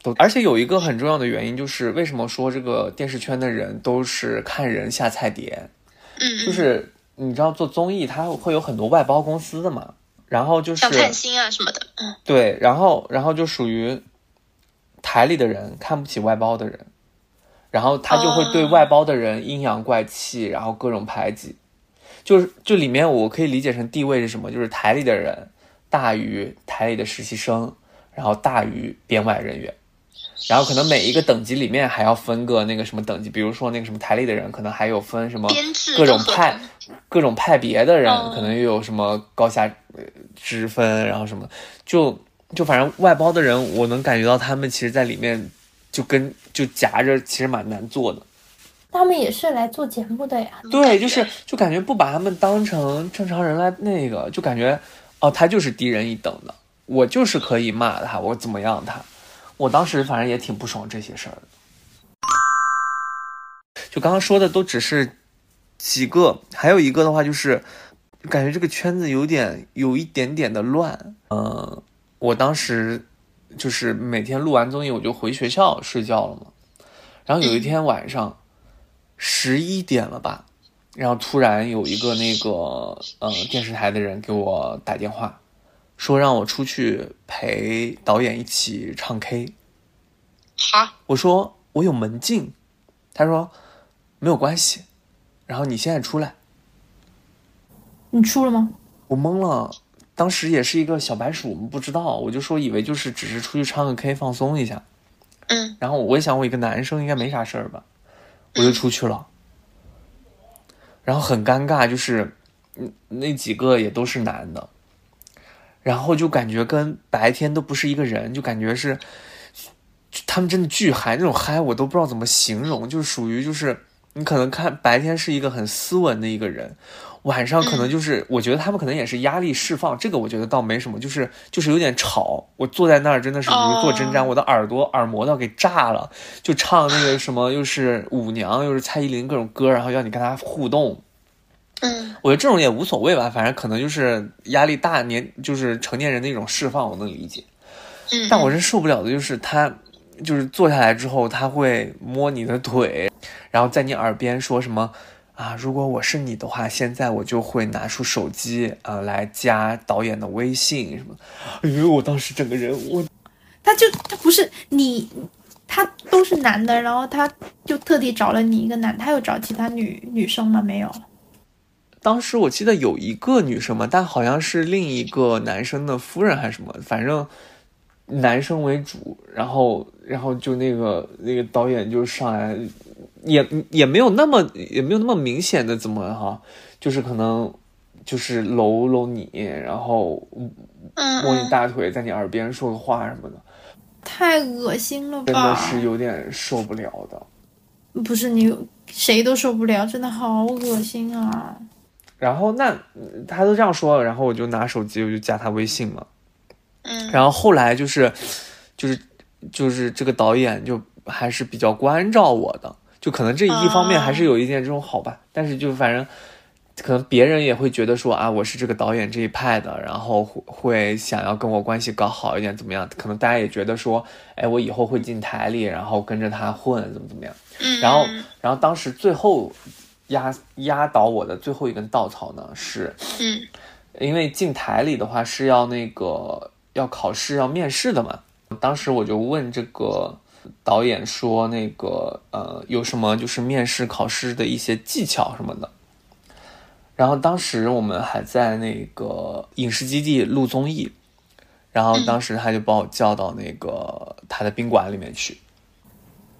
都而且有一个很重要的原因就是为什么说这个电视圈的人都是看人下菜碟，嗯，就是你知道做综艺他会有很多外包公司的嘛，然后就是像探星啊什么的，嗯。对，然后然后就属于台里的人看不起外包的人，然后他就会对哦。外包的人阴阳怪气，然后各种排挤。就是就里面我可以理解成地位是什么，就是台里的人大于台里的实习生，然后大于编外人员。然后可能每一个等级里面还要分个那个什么等级，比如说那个什么台里的人，可能还有分什么各种派各种派别的人，哦可能又有什么高下呃之分，然后什么，就就反正外包的人，我能感觉到他们其实在里面就跟就夹着，其实蛮难做的。他们也是来做节目的呀。对，就是就感觉不把他们当成正常人来那个，就感觉哦，他就是低人一等的，我就是可以骂他，我怎么样他，我当时反正也挺不爽这些事儿的。就刚刚说的都只是几个，还有一个的话就是，感觉这个圈子有点有一点点的乱。嗯、我当时就是每天录完综艺我就回学校睡觉了嘛，然后有一天晚上。十一点了吧，然后突然有一个那个呃电视台的人给我打电话，说让我出去陪导演一起唱 K。好，我说我有门禁，他说没有关系，然后你现在出来。你出了吗？我懵了，当时也是一个小白鼠，我们不知道，我就说以为就是只是出去唱个 K 放松一下。嗯然后我也想我一个男生应该没啥事儿吧，我就出去了。然后很尴尬，就是那几个也都是男的，然后就感觉跟白天都不是一个人，就感觉是他们真的巨嗨，那种嗨我都不知道怎么形容，就是属于就是你可能看白天是一个很斯文的一个人，晚上可能就是、我觉得他们可能也是压力释放，这个我觉得倒没什么，就是就是有点吵，我坐在那儿真的是如坐针毡，哦我的耳朵耳膜都要给炸了，就唱那个什么又是舞娘又是蔡依林各种歌，然后要你跟他互动。嗯我觉得这种也无所谓吧，反正可能就是压力大年，就是成年人的一种释放，我能理解。嗯，但我真受不了的就是他，就是坐下来之后，他会摸你的腿，然后在你耳边说什么啊？如果我是你的话，现在我就会拿出手机啊、呃来加导演的微信什么。哎为，我当时整个人我他就他不是你，他都是男的，然后他就特地找了你一个男，他有找其他女女生吗？没有。当时我记得有一个女生嘛，但好像是另一个男生的夫人还是什么，反正男生为主，然后然后就那个那个导演就上来，也也没有那么也没有那么明显的怎么哈，就是可能就是搂搂你，然后嗯摸你嗯大腿，在你耳边说个话什么的，太恶心了吧真的吧！是有点受不了的。不是你谁都受不了，真的好恶心啊！然后那嗯他都这样说了，然后我就拿手机我就加他微信嘛。嗯，然后后来就是，就是就是这个导演就还是比较关照我的，就可能这一方面还是有一点这种好吧，但是就反正可能别人也会觉得说啊，我是这个导演这一派的，然后会会想要跟我关系搞好一点，怎么样？可能大家也觉得说，哎，我以后会进台里，然后跟着他混，怎么怎么样？嗯然后，然后当时最后压压倒我的最后一根稻草呢，是嗯因为进台里的话是要那个要考试要面试的嘛，当时我就问这个导演说那个呃有什么就是面试考试的一些技巧什么的，然后当时我们还在那个影视基地录综艺，然后当时他就把我叫到那个他的宾馆里面去，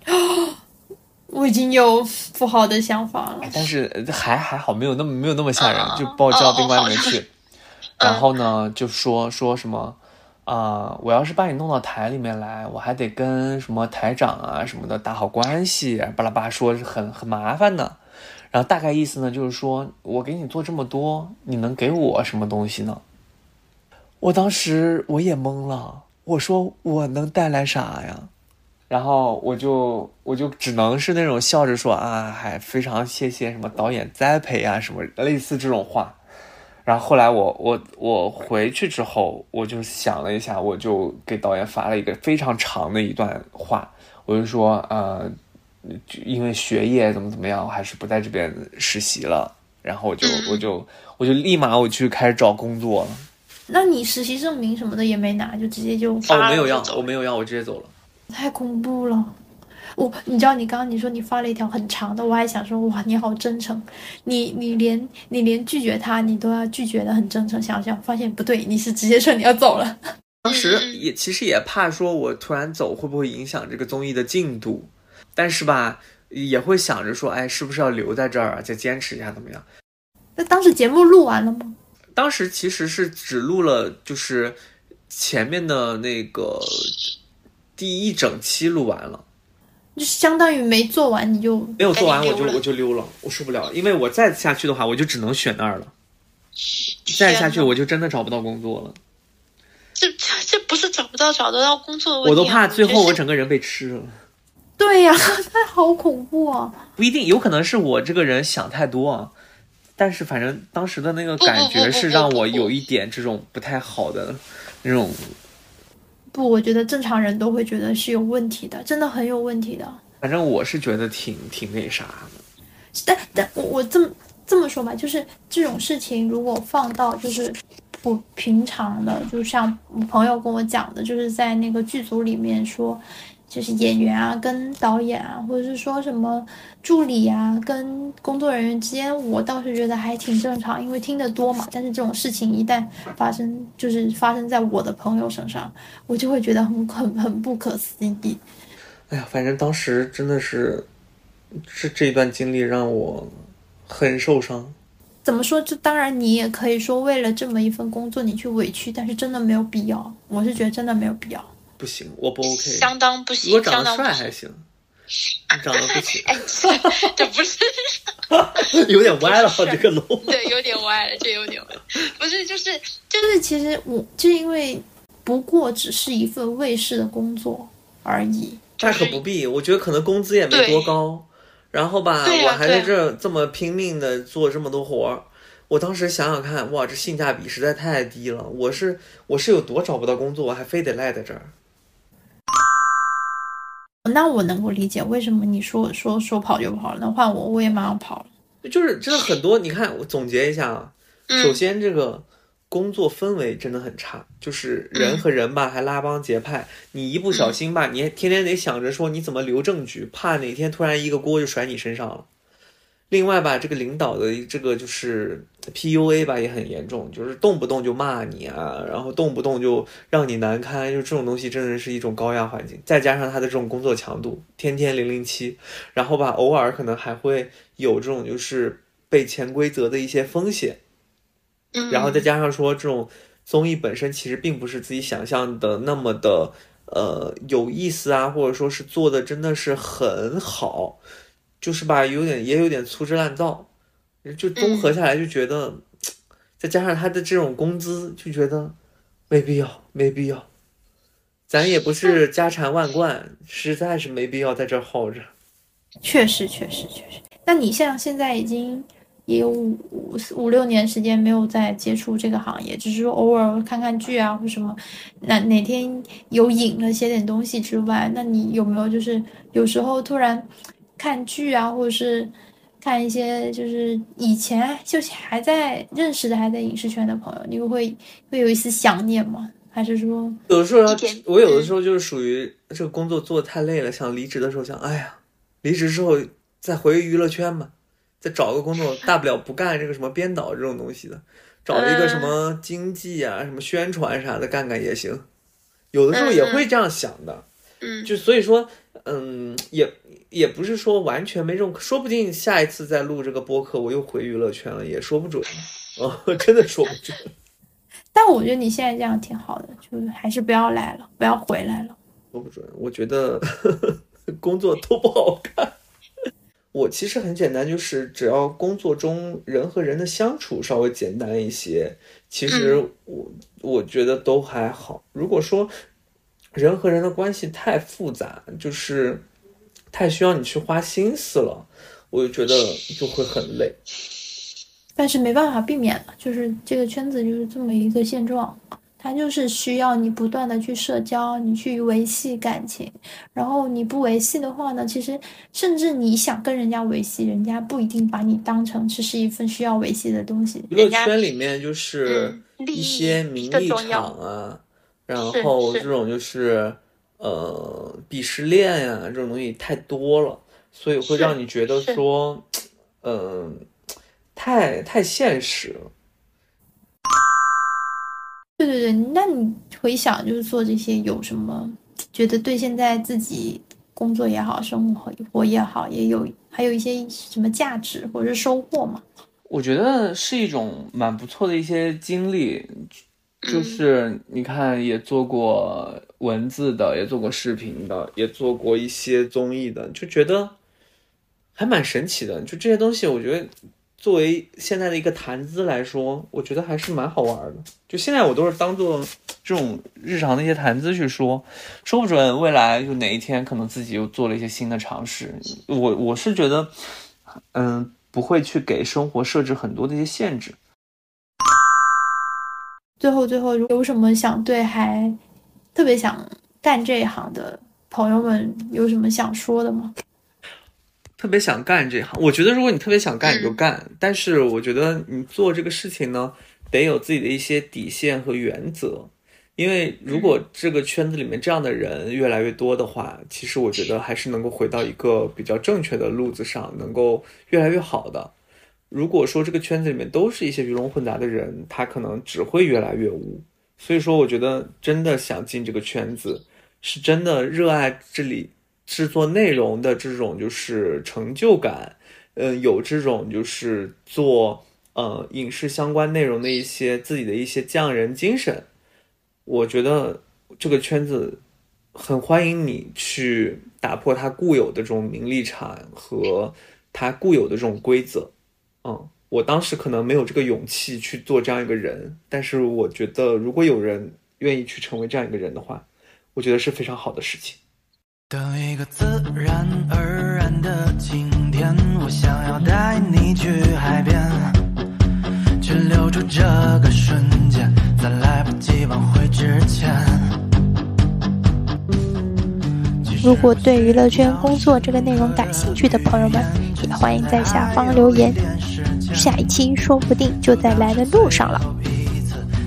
我已经有不好的想法了。但是呃还还好，没有那么没有那么吓人啊，就把我叫到宾馆里面哦去，然后呢就说说什么啊、我要是把你弄到台里面来，我还得跟什么台长啊什么的打好关系，巴拉巴说是很很麻烦的。然后大概意思呢就是说我给你做这么多，你能给我什么东西呢？我当时我也懵了，我说我能带来啥呀？然后我就我就只能是那种笑着说啊，还非常谢谢什么导演栽培啊，什么类似这种话。然后后来我我我回去之后，我就想了一下，我就给导演发了一个非常长的一段话，我就说呃，因为学业怎么怎么样，我还是不在这边实习了。然后我就我就我就立马我去开始找工作了。那你实习证明什么的也没拿，就直接就哦，我没有要，我没有要，我直接走了。太恐怖了。我，你知道，你刚刚你说你发了一条很长的，我还想说，哇，你好真诚，你你连你连拒绝他，你都要拒绝的很真诚。想想发现不对，你是直接说你要走了。当时嗯也其实也怕说我突然走会不会影响这个综艺的进度，但是吧也会想着说，哎，是不是要留在这儿啊，再坚持一下怎么样？那当时节目录完了吗？当时其实是只录了就是前面的那个第一整期录完了，就相当于没做完你就没有做完我就我就溜了，我受不了，因为我再下去的话我就只能选那儿了，再下去我就真的找不到工作了，这这这不是找不到找得到工作的问题、啊，我都怕最后我整个人被吃了。对呀、那好恐怖啊！不一定，有可能是我这个人想太多啊。但是反正当时的那个感觉是让我有一点这种不太好的那种，不，我觉得正常人都会觉得是有问题的，真的很有问题的。反正我是觉得挺挺那啥的。但但我我这么这么说吧，就是这种事情如果放到就是不平常的，就像我朋友跟我讲的，就是在那个剧组里面说，就是演员啊跟导演啊，或者是说什么助理啊跟工作人员之间，我倒是觉得还挺正常，因为听得多嘛。但是这种事情一旦发生，就是发生在我的朋友身上，我就会觉得很很很不可思议。哎呀，反正当时真的是这这一段经历让我很受伤。怎么说？这当然你也可以说为了这么一份工作你去委屈，但是真的没有必要。我是觉得真的没有必要。不行，我不 OK。相当不行，如果长得。帅还行，你长得不行，哎，算了，这不是有点歪了，这个楼。对，有点歪了，这有点歪。不是，就是就是其实我就因为不过只是一份卫视的工作而已。大可不必，我觉得可能工资也没多高，然后吧，我还在这儿这么拼命的做这么多活儿，我当时想想看，哇，这性价比实在太低了。我是我是有多找不到工作，我还非得赖在这儿。那我能够理解为什么你说说说跑就跑了，那换我我也马上跑了。就是真的很多，你看我总结一下啊，嗯首先这个工作氛围真的很差，就是人和人吧还拉帮结派，你一不小心吧，你还天天得想着说你怎么留证据，怕哪天突然一个锅就甩你身上了。另外吧，这个领导的这个就是 PUA 吧也很严重，就是动不动就骂你啊，然后动不动就让你难堪，就这种东西真的是一种高压环境，再加上他的这种工作强度，天天零零七，然后吧偶尔可能还会有这种就是被潜规则的一些风险，嗯，然后再加上说这种综艺本身其实并不是自己想象的那么的呃有意思啊，或者说是做的真的是很好，就是吧有点也有点粗制滥造，就综合下来就觉得，再加上他的这种工资，就觉得没必要，没必要。咱也不是家产万贯，实在是没必要在这儿耗着。确实，确实，确实。那你像现在已经也有五五五六年时间没有再接触这个行业，只是说偶尔看看剧啊或什么。那哪天有瘾了写点东西之外，那你有没有就是有时候突然看剧啊，或者是看一些就是以前就是还在认识的还在影视圈的朋友，你会会有一丝想念吗？还是说有的时候，我有的时候就是属于这个工作做的太累了，想离职的时候想，哎呀，离职之后再回娱乐圈吧，再找个工作，大不了不干这个什么编导这种东西的，找一个什么经济啊、什么宣传啥的干干也行。有的时候也会这样想的，嗯，就所以说，嗯，也也不是说完全没这种，说不定下一次再录这个播客，我又回娱乐圈了，也说不准。哦，真的说不准。但我觉得你现在这样挺好的，就是还是不要来了，不要回来了。说不准，我觉得 工作都不好干。我其实很简单，就是只要工作中人和人的相处稍微简单一些，其实我、我觉得都还好。如果说人和人的关系太复杂，就是太需要你去花心思了，我就觉得就会很累。但是没办法避免了，就是这个圈子就是这么一个现状。它就是需要你不断的去社交，你去维系感情，然后你不维系的话呢，其实甚至你想跟人家维系，人家不一定把你当成这是一份需要维系的东西。娱乐圈里面就是一些名利场啊，然后这种就是呃鄙视链呀，这种东西太多了，所以会让你觉得说，嗯，太太现实了。对对对，那你回想就是做这些有什么觉得对现在自己工作也好，生活活也好，也有还有一些什么价值或者是收获吗？我觉得是一种蛮不错的一些经历，就是你看也做过文字的，也做过视频的，也做过一些综艺的，就觉得还蛮神奇的。就这些东西，我觉得。作为现在的一个谈资来说，我觉得还是蛮好玩的。就现在我都是当做这种日常的一些谈资去说，说不准未来就哪一天可能自己又做了一些新的尝试。我我是觉得，嗯，不会去给生活设置很多的一些限制。最后，最后有什么想对还特别想干这一行的朋友们有什么想说的吗？特别想干这行，我觉得如果你特别想干，你就干。但是我觉得你做这个事情呢，得有自己的一些底线和原则。因为如果这个圈子里面这样的人越来越多的话，其实我觉得还是能够回到一个比较正确的路子上，能够越来越好的。如果说这个圈子里面都是一些鱼龙混杂的人，他可能只会越来越污。所以说，我觉得真的想进这个圈子，是真的热爱这里。制作内容的这种就是成就感，嗯，有这种就是做呃影视相关内容的一些自己的一些匠人精神，我觉得这个圈子很欢迎你去打破它固有的这种名利场和它固有的这种规则。嗯，我当时可能没有这个勇气去做这样一个人，但是我觉得如果有人愿意去成为这样一个人的话，我觉得是非常好的事情。等一个自然而然的晴天，我想要带你去海边，去留住这个瞬间，在来不及挽回之前。如果对娱乐圈工作这个内容感兴趣的朋友们，也欢迎在下方留言，下一期说不定就在来的路上了。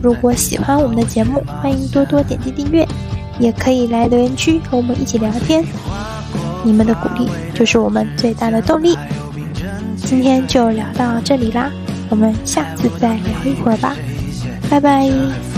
如果喜欢我们的节目，欢迎多多点击订阅。也可以来留言区和我们一起聊天，你们的鼓励就是我们最大的动力。今天就聊到这里啦，我们下次再聊一会儿吧，拜拜。